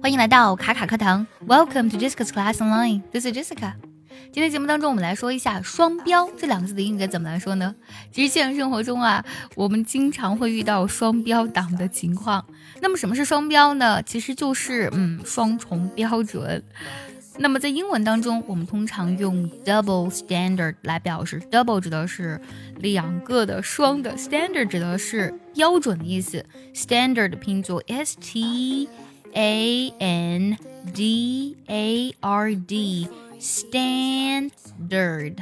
欢迎来到卡卡课堂，Welcome to Jessica's Class Online. This is Jessica. 今天节目当中，我们来说一下“双标”这两个字的英语该怎么来说呢？其实现实生活中啊，我们经常会遇到双标党的情况。那么什么是双标呢？其实就是嗯双重标准。那么在英文当中，我们通常用 double standard 来表示，double 指的是两个的双的，standard 指的是标准的意思。standard 拼作 s t。A N D A R D standard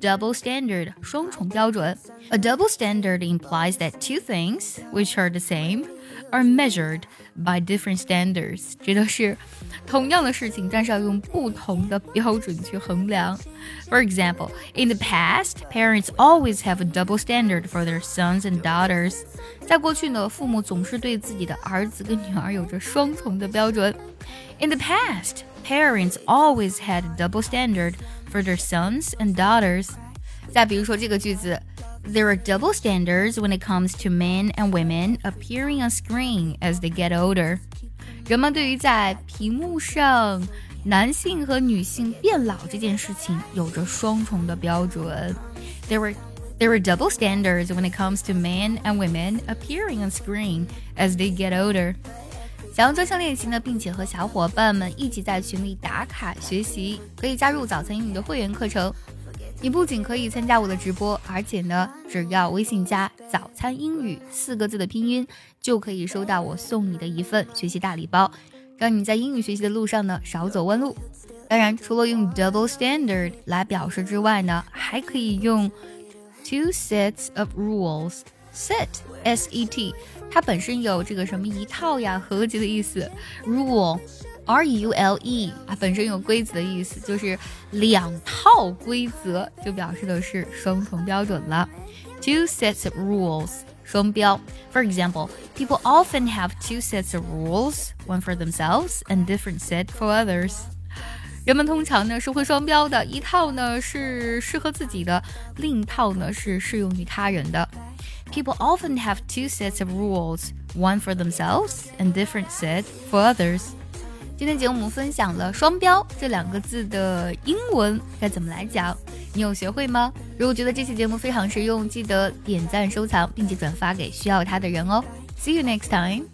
double standard 双重标准 A double standard implies that two things which are the same are measured by different standards 指的是同样的事情，但是要用不同的标准去衡量。For example, in the past, parents always have a double standard for their sons and daughters. 在过去呢，父母总是对自己的儿子跟女儿有着双重的标准。In the past, parents always had a double standard for their sons and daughters. 再比如说这个句子。there are double standards when it comes to men and women appearing on screen as they get older. 人们对于在屏幕上男性和女性变老这件事情有着双重的标准。There were there are double standards when it comes to men and women appearing on screen as they get older. 想要专项练习呢，并且和小伙伴们一起在群里打卡学习，可以加入早餐英语的会员课程。你不仅可以参加我的直播，而且呢，只要微信加“早餐英语”四个字的拼音，就可以收到我送你的一份学习大礼包，让你在英语学习的路上呢少走弯路。当然，除了用 double standard 来表示之外呢，还可以用 two sets of rules。set s e t 它本身有这个什么一套呀、合集的意思，rule。R U L E 啊，本身有规则的意思，就是两套规则，就表示的是双重标准了。Two sets of rules，双标。For example, people often have two sets of rules, one for themselves and different set for others。人们通常呢是会双标的，一套呢是适合自己的，另一套呢是适用于他人的。 People often have two sets of rules, one for themselves and different set for others。今天节目分享了“双标”这两个字的英文该怎么来讲，你有学会吗？如果觉得这期节目非常实用，记得点赞、收藏，并且转发给需要它的人哦。See you next time.